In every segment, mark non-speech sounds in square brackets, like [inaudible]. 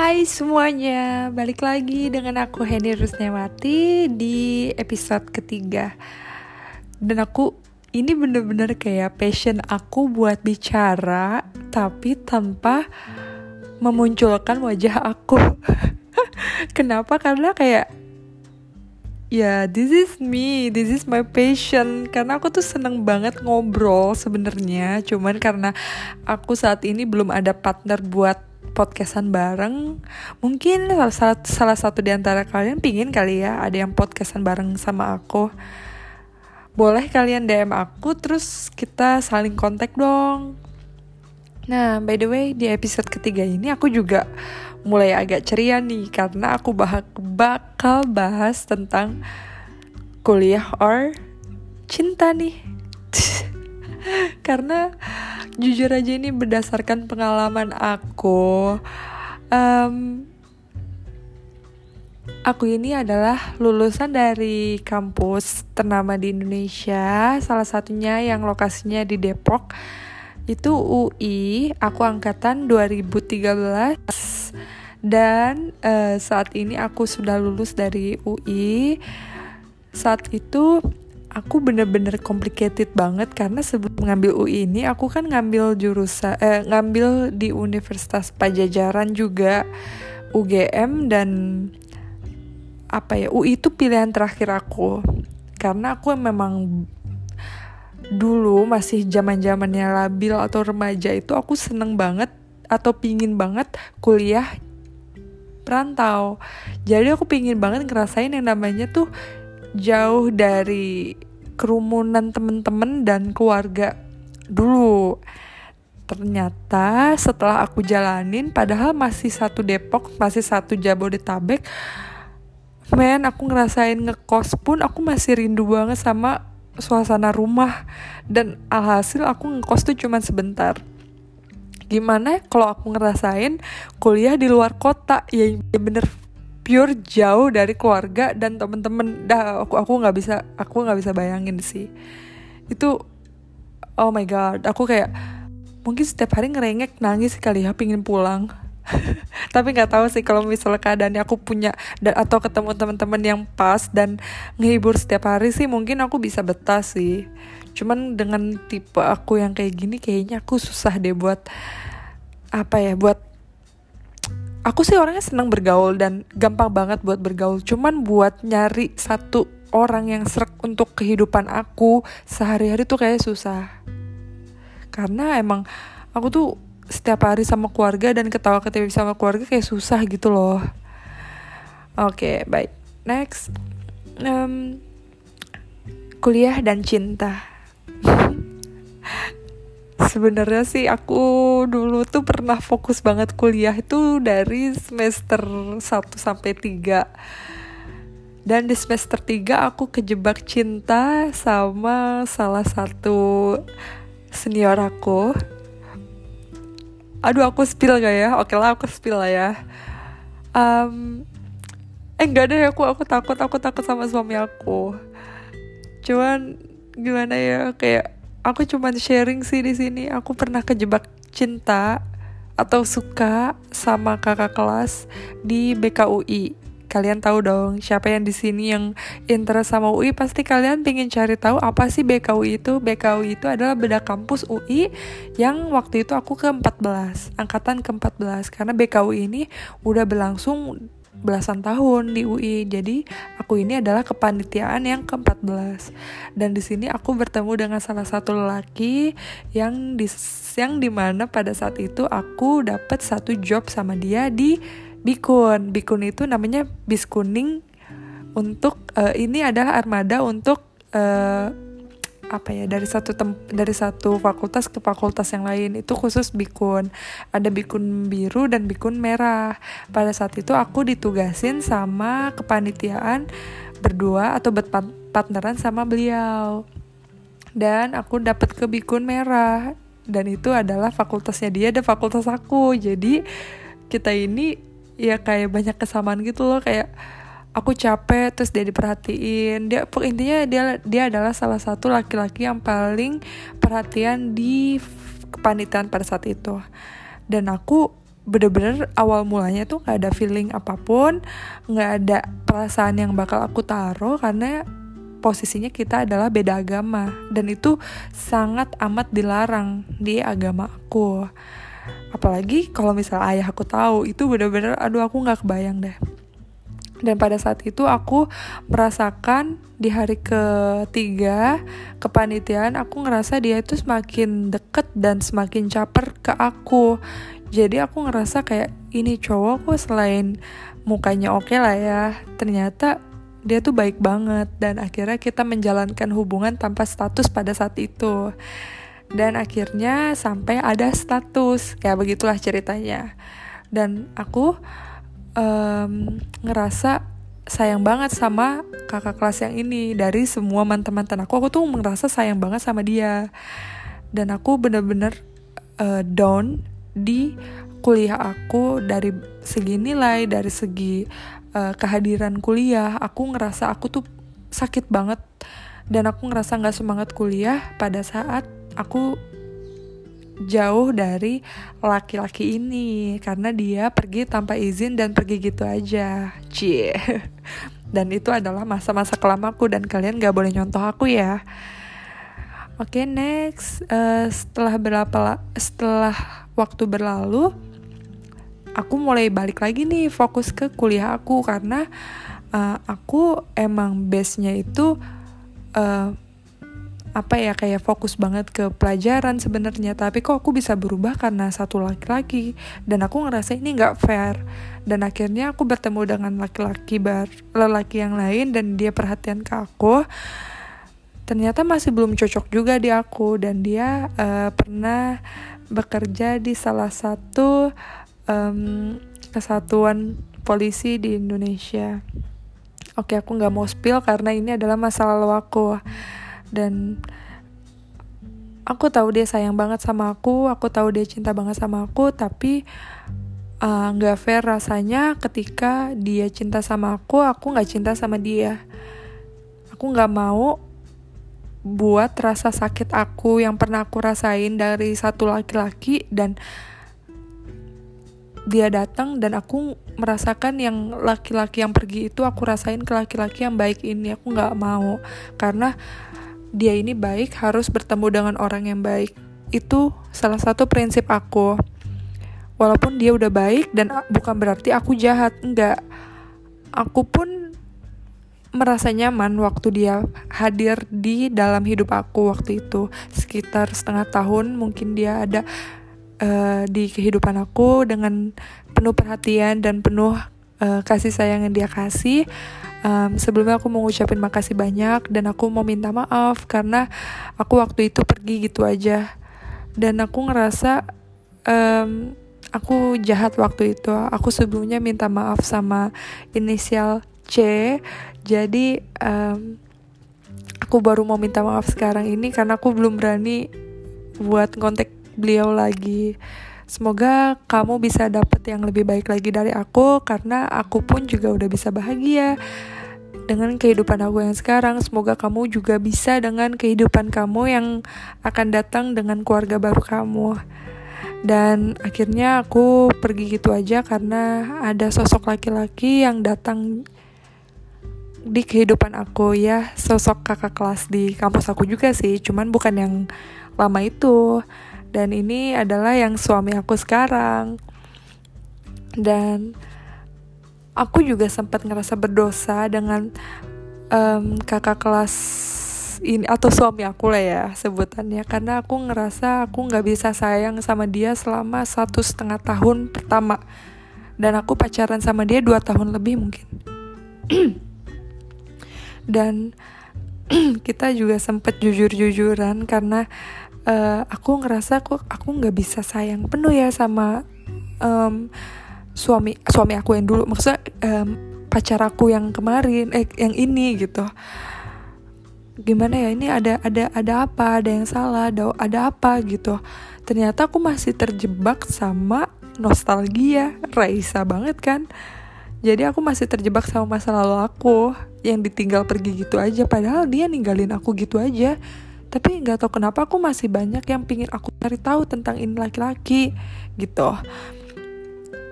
Hai semuanya, balik lagi dengan aku Henny Rusnewati di episode ketiga Dan aku, ini bener-bener kayak passion aku buat bicara Tapi tanpa memunculkan wajah aku [laughs] Kenapa? Karena kayak Ya, this is me, this is my passion. Karena aku tuh seneng banget ngobrol sebenarnya. Cuman karena aku saat ini belum ada partner buat podcastan bareng. Mungkin salah, salah satu di antara kalian pingin kali ya ada yang podcastan bareng sama aku. Boleh kalian DM aku terus kita saling kontak dong. Nah by the way di episode ketiga ini aku juga mulai agak ceria nih karena aku bah bakal bahas tentang kuliah or cinta nih. [laughs] Karena jujur aja ini berdasarkan pengalaman aku um, aku ini adalah lulusan dari kampus ternama di Indonesia salah satunya yang lokasinya di Depok. Itu UI aku angkatan 2013 dan uh, saat ini aku sudah lulus dari UI saat itu aku bener-bener complicated banget karena sebelum ngambil UI ini aku kan ngambil jurusan eh, ngambil di Universitas Pajajaran juga UGM dan apa ya UI itu pilihan terakhir aku. Karena aku memang dulu masih zaman zamannya labil atau remaja itu aku seneng banget atau pingin banget kuliah perantau. Jadi aku pingin banget ngerasain yang namanya tuh jauh dari kerumunan temen-temen dan keluarga dulu. Ternyata setelah aku jalanin padahal masih satu Depok masih satu Jabodetabek men aku ngerasain ngekos pun aku masih rindu banget sama suasana rumah. Dan alhasil aku ngekos tuh cuman sebentar. Gimana kalau aku ngerasain kuliah di luar kota? Ya bener pure jauh dari keluarga dan temen-temen. Dah aku aku nggak bisa aku nggak bisa bayangin sih. Itu oh my god aku kayak mungkin setiap hari ngerengek nangis kali ya pingin pulang. [laughs] Tapi nggak tahu sih kalau misalnya keadaannya aku punya dan atau ketemu teman-teman yang pas dan ngehibur setiap hari sih mungkin aku bisa betah sih. Cuman dengan tipe aku yang kayak gini kayaknya aku susah deh buat apa ya buat aku sih orangnya senang bergaul dan gampang banget buat bergaul. Cuman buat nyari satu orang yang serak untuk kehidupan aku sehari-hari tuh kayak susah. Karena emang aku tuh setiap hari sama keluarga dan ketawa ketiwi sama keluarga kayak susah gitu loh. Oke okay, baik. Next. Um, kuliah dan cinta [laughs] sebenarnya sih aku dulu tuh pernah fokus banget kuliah itu dari semester 1 sampai 3 dan di semester 3 aku kejebak cinta sama salah satu senior aku. Aduh aku spill gak ya? Oke lah aku spill lah ya. Um, eh enggak deh aku aku takut aku takut sama suami aku. Cuman gimana ya kayak aku cuma sharing sih di sini. Aku pernah kejebak cinta atau suka sama kakak kelas di BKUI kalian tahu dong siapa yang di sini yang interest sama UI pasti kalian pengen cari tahu apa sih BKUI itu. BKUI itu adalah beda kampus UI yang waktu itu aku ke 14 angkatan ke 14 karena BKUI ini udah berlangsung belasan tahun di UI. Jadi aku ini adalah kepanitiaan yang ke-14. Dan di sini aku bertemu dengan salah satu lelaki yang di yang di mana pada saat itu aku dapat satu job sama dia di Bikun. Bikun itu namanya bis kuning untuk uh, ini adalah armada untuk uh, apa ya dari satu tem dari satu fakultas ke fakultas yang lain. Itu khusus bikun. Ada bikun biru dan bikun merah. Pada saat itu aku ditugasin sama kepanitiaan berdua atau partneran sama beliau. Dan aku dapat ke bikun merah. Dan itu adalah fakultasnya dia dan fakultas aku. Jadi kita ini ya kayak banyak kesamaan gitu loh. Kayak aku capek terus dia diperhatiin. Dia intinya dia dia adalah salah satu laki-laki yang paling perhatian di kepanitiaan pada saat itu. Dan aku bener-bener awal mulanya tuh nggak ada feeling apa pun nggak ada perasaan yang bakal aku taruh karena posisinya kita adalah beda agama. Dan itu sangat amat dilarang di agama aku. Apalagi kalau misalnya ayah aku tahu itu bener-bener aduh aku nggak kebayang deh dan pada saat itu aku merasakan di hari ketiga kepanitiaan aku ngerasa dia itu semakin deket dan semakin caper ke aku. Jadi aku ngerasa kayak ini cowok kok selain mukanya oke okay lah ya ternyata dia tuh baik banget. Dan akhirnya kita menjalankan hubungan tanpa status pada saat itu. Dan akhirnya sampai ada status kayak begitulah ceritanya. Dan aku um, ngerasa sayang banget sama kakak kelas yang ini. Dari semua mantan-mantan aku aku tuh ngerasa sayang banget sama dia. Dan aku bener-bener uh, down di kuliah aku. Dari segi nilai, dari segi uh, kehadiran kuliah, aku ngerasa aku tuh sakit banget. Dan aku ngerasa nggak semangat kuliah. Pada saat aku jauh dari laki-laki ini karena dia pergi tanpa izin dan pergi gitu aja, cie. [laughs] Dan itu adalah masa-masa kelamaku dan kalian gak boleh nyontoh aku ya. Oke okay, next uh, setelah berapa setelah waktu berlalu aku mulai balik lagi nih fokus ke kuliah aku karena uh, aku emang base-nya itu uh, apa ya kayak fokus banget ke pelajaran sebenarnya. Tapi kok aku bisa berubah karena satu laki-laki? Dan aku ngerasa ini nggak fair. Dan akhirnya aku bertemu dengan laki-laki bar lelaki yang lain dan dia perhatian ke aku. Ternyata masih belum cocok juga di aku. Dan dia uh, pernah bekerja di salah satu um, kesatuan polisi di Indonesia. Oke, aku nggak mau spill karena ini adalah masa lalu aku dan aku tahu dia sayang banget sama aku, aku tahu dia cinta banget sama aku, tapi uh, nggak uh, fair rasanya ketika dia cinta sama aku, aku nggak cinta sama dia. Aku nggak mau buat rasa sakit aku yang pernah aku rasain dari satu laki-laki dan dia datang dan aku merasakan yang laki-laki yang pergi itu aku rasain ke laki-laki yang baik ini aku nggak mau karena dia ini baik harus bertemu dengan orang yang baik. Itu salah satu prinsip aku. Walaupun dia udah baik dan bukan berarti aku jahat enggak. Aku pun merasa nyaman waktu dia hadir di dalam hidup aku waktu itu. Sekitar setengah tahun mungkin dia ada uh, di kehidupan aku dengan penuh perhatian dan penuh uh, kasih sayang yang dia kasih um, sebelumnya aku mau ngucapin makasih banyak dan aku mau minta maaf karena aku waktu itu pergi gitu aja. Dan aku ngerasa um, aku jahat waktu itu. Aku sebelumnya minta maaf sama inisial C. Jadi um, aku baru mau minta maaf sekarang ini karena aku belum berani buat kontak beliau lagi Semoga kamu bisa dapet yang lebih baik lagi dari aku karena aku pun juga udah bisa bahagia dengan kehidupan aku yang sekarang. Semoga kamu juga bisa dengan kehidupan kamu yang akan datang dengan keluarga baru kamu. Dan akhirnya aku pergi gitu aja karena ada sosok laki-laki yang datang di kehidupan aku ya sosok kakak kelas di kampus aku juga sih cuman bukan yang lama itu dan ini adalah yang suami aku sekarang. Dan aku juga sempat ngerasa berdosa dengan um, kakak kelas ini atau suami aku lah ya sebutannya. Karena aku ngerasa aku nggak bisa sayang sama dia selama satu setengah tahun pertama. Dan aku pacaran sama dia dua tahun lebih mungkin. [clears throat] Dan [clears throat] kita juga sempet jujur-jujuran karena uh, aku ngerasa aku aku nggak bisa sayang penuh ya sama um, suami suami aku yang dulu. Maksudnya um, pacar aku yang kemarin eh yang ini gitu. Gimana ya ini ada ada ada apa? Ada yang salah? Ada ada apa gitu? Ternyata aku masih terjebak sama nostalgia Raisa banget kan? Jadi aku masih terjebak sama masa lalu aku yang ditinggal pergi gitu aja. Padahal dia ninggalin aku gitu aja tapi nggak tahu kenapa aku masih banyak yang pingin aku cari tahu tentang ini laki-laki gitu.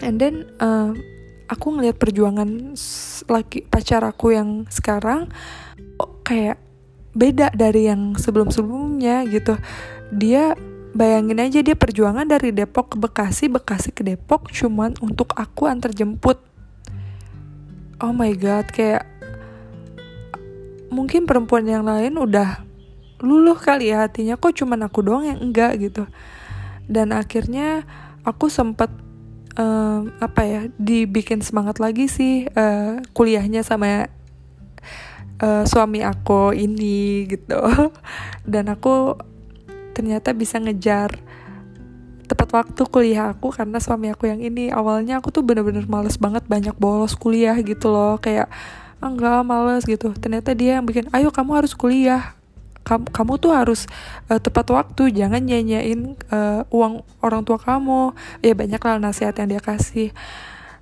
And then uh, aku ngelihat perjuangan laki pacar aku yang sekarang oh, kayak beda dari yang sebelum-sebelumnya gitu. Dia bayangin aja dia perjuangan dari Depok ke Bekasi Bekasi ke Depok cuman untuk aku antar jemput. Oh my god kayak mungkin perempuan yang lain udah luluh kali ya hatinya. Kok cuman aku doang yang enggak gitu. Dan akhirnya aku sempat uh, apa ya dibikin semangat lagi sih uh, kuliahnya sama uh, suami aku ini gitu. [laughs] Dan aku ternyata bisa ngejar tepat waktu kuliah aku karena suami aku yang ini. Awalnya aku tuh bener-bener males banget banyak bolos kuliah gitu loh. Kayak ah, enggak males gitu. Ternyata dia yang bikin ayo kamu harus kuliah kamu kamu tuh harus uh, tepat waktu jangan nyanyain uh, uang orang tua kamu. Ya banyak lah nasihat yang dia kasih.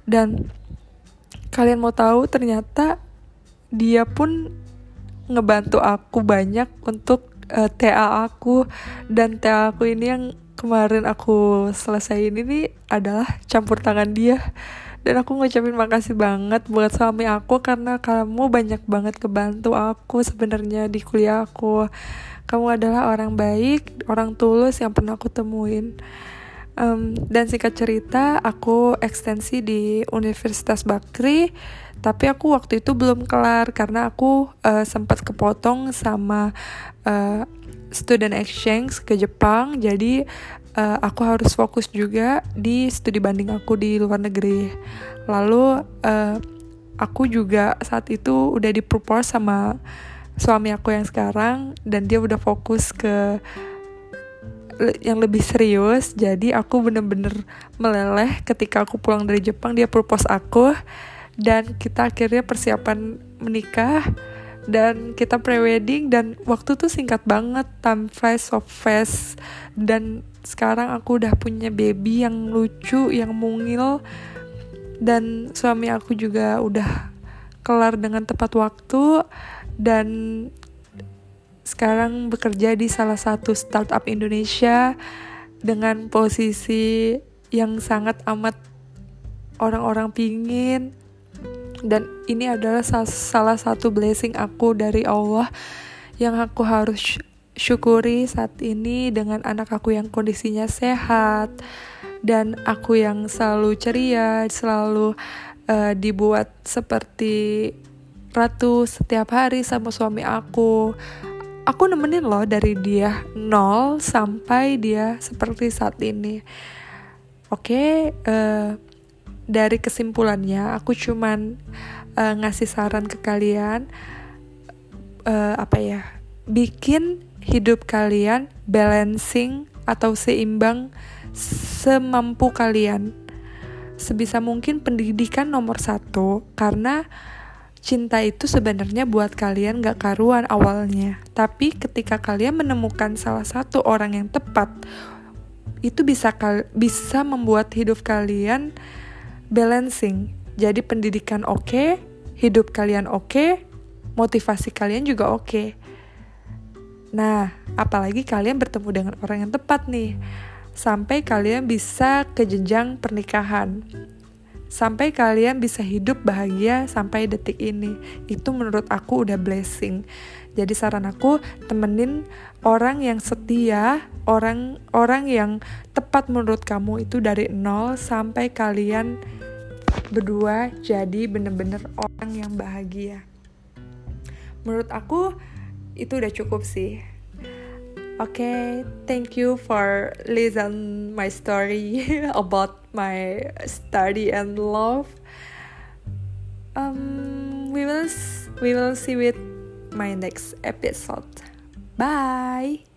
Dan kalian mau tahu ternyata dia pun ngebantu aku banyak untuk uh, TA aku. Dan TA aku ini yang kemarin aku selesai ini adalah campur tangan dia dan aku ngucapin makasih banget buat suami aku karena kamu banyak banget kebantu aku sebenarnya di kuliah aku. Kamu adalah orang baik orang tulus yang pernah aku temuin. Um, dan singkat cerita aku ekstensi di Universitas Bakri tapi aku waktu itu belum kelar karena aku uh, sempat kepotong sama uh, student exchange ke Jepang. Jadi uh, aku harus fokus juga di studi banding aku di luar negeri. Lalu uh, aku juga saat itu udah di propose sama suami aku yang sekarang dan dia udah fokus ke yang lebih serius jadi aku bener-bener meleleh ketika aku pulang dari Jepang dia propose aku dan kita akhirnya persiapan menikah dan kita prewedding dan waktu tuh singkat banget time flies so fast dan sekarang aku udah punya baby yang lucu yang mungil. Dan suami aku juga udah kelar dengan tepat waktu. Dan sekarang bekerja di salah satu startup Indonesia dengan posisi yang sangat amat orang-orang pingin. Dan ini adalah salah satu blessing aku dari Allah yang aku harus syukuri saat ini dengan anak aku yang kondisinya sehat dan aku yang selalu ceria, selalu uh, dibuat seperti ratu setiap hari sama suami aku. Aku nemenin loh dari dia nol sampai dia seperti saat ini. Oke, okay, uh, eh, dari kesimpulannya aku cuman uh, ngasih saran ke kalian uh, apa ya, bikin hidup kalian balancing atau seimbang semampu kalian. Sebisa mungkin pendidikan nomor satu karena cinta itu sebenarnya buat kalian gak karuan awalnya. Tapi ketika kalian menemukan salah satu orang yang tepat, itu bisa bisa membuat hidup kalian balancing. Jadi pendidikan oke, okay, hidup kalian oke, okay, motivasi kalian juga oke. Okay. Nah, apalagi kalian bertemu dengan orang yang tepat nih. Sampai kalian bisa ke jenjang pernikahan. Sampai kalian bisa hidup bahagia sampai detik ini. Itu menurut aku udah blessing. Jadi saran aku temenin orang yang setia, orang orang yang tepat menurut kamu itu dari nol sampai kalian berdua jadi bener-bener orang yang bahagia. Menurut aku itu udah cukup sih Oke, okay, thank you for listen my story [laughs] about my study and love. Um, we will we will see with my next episode. Bye.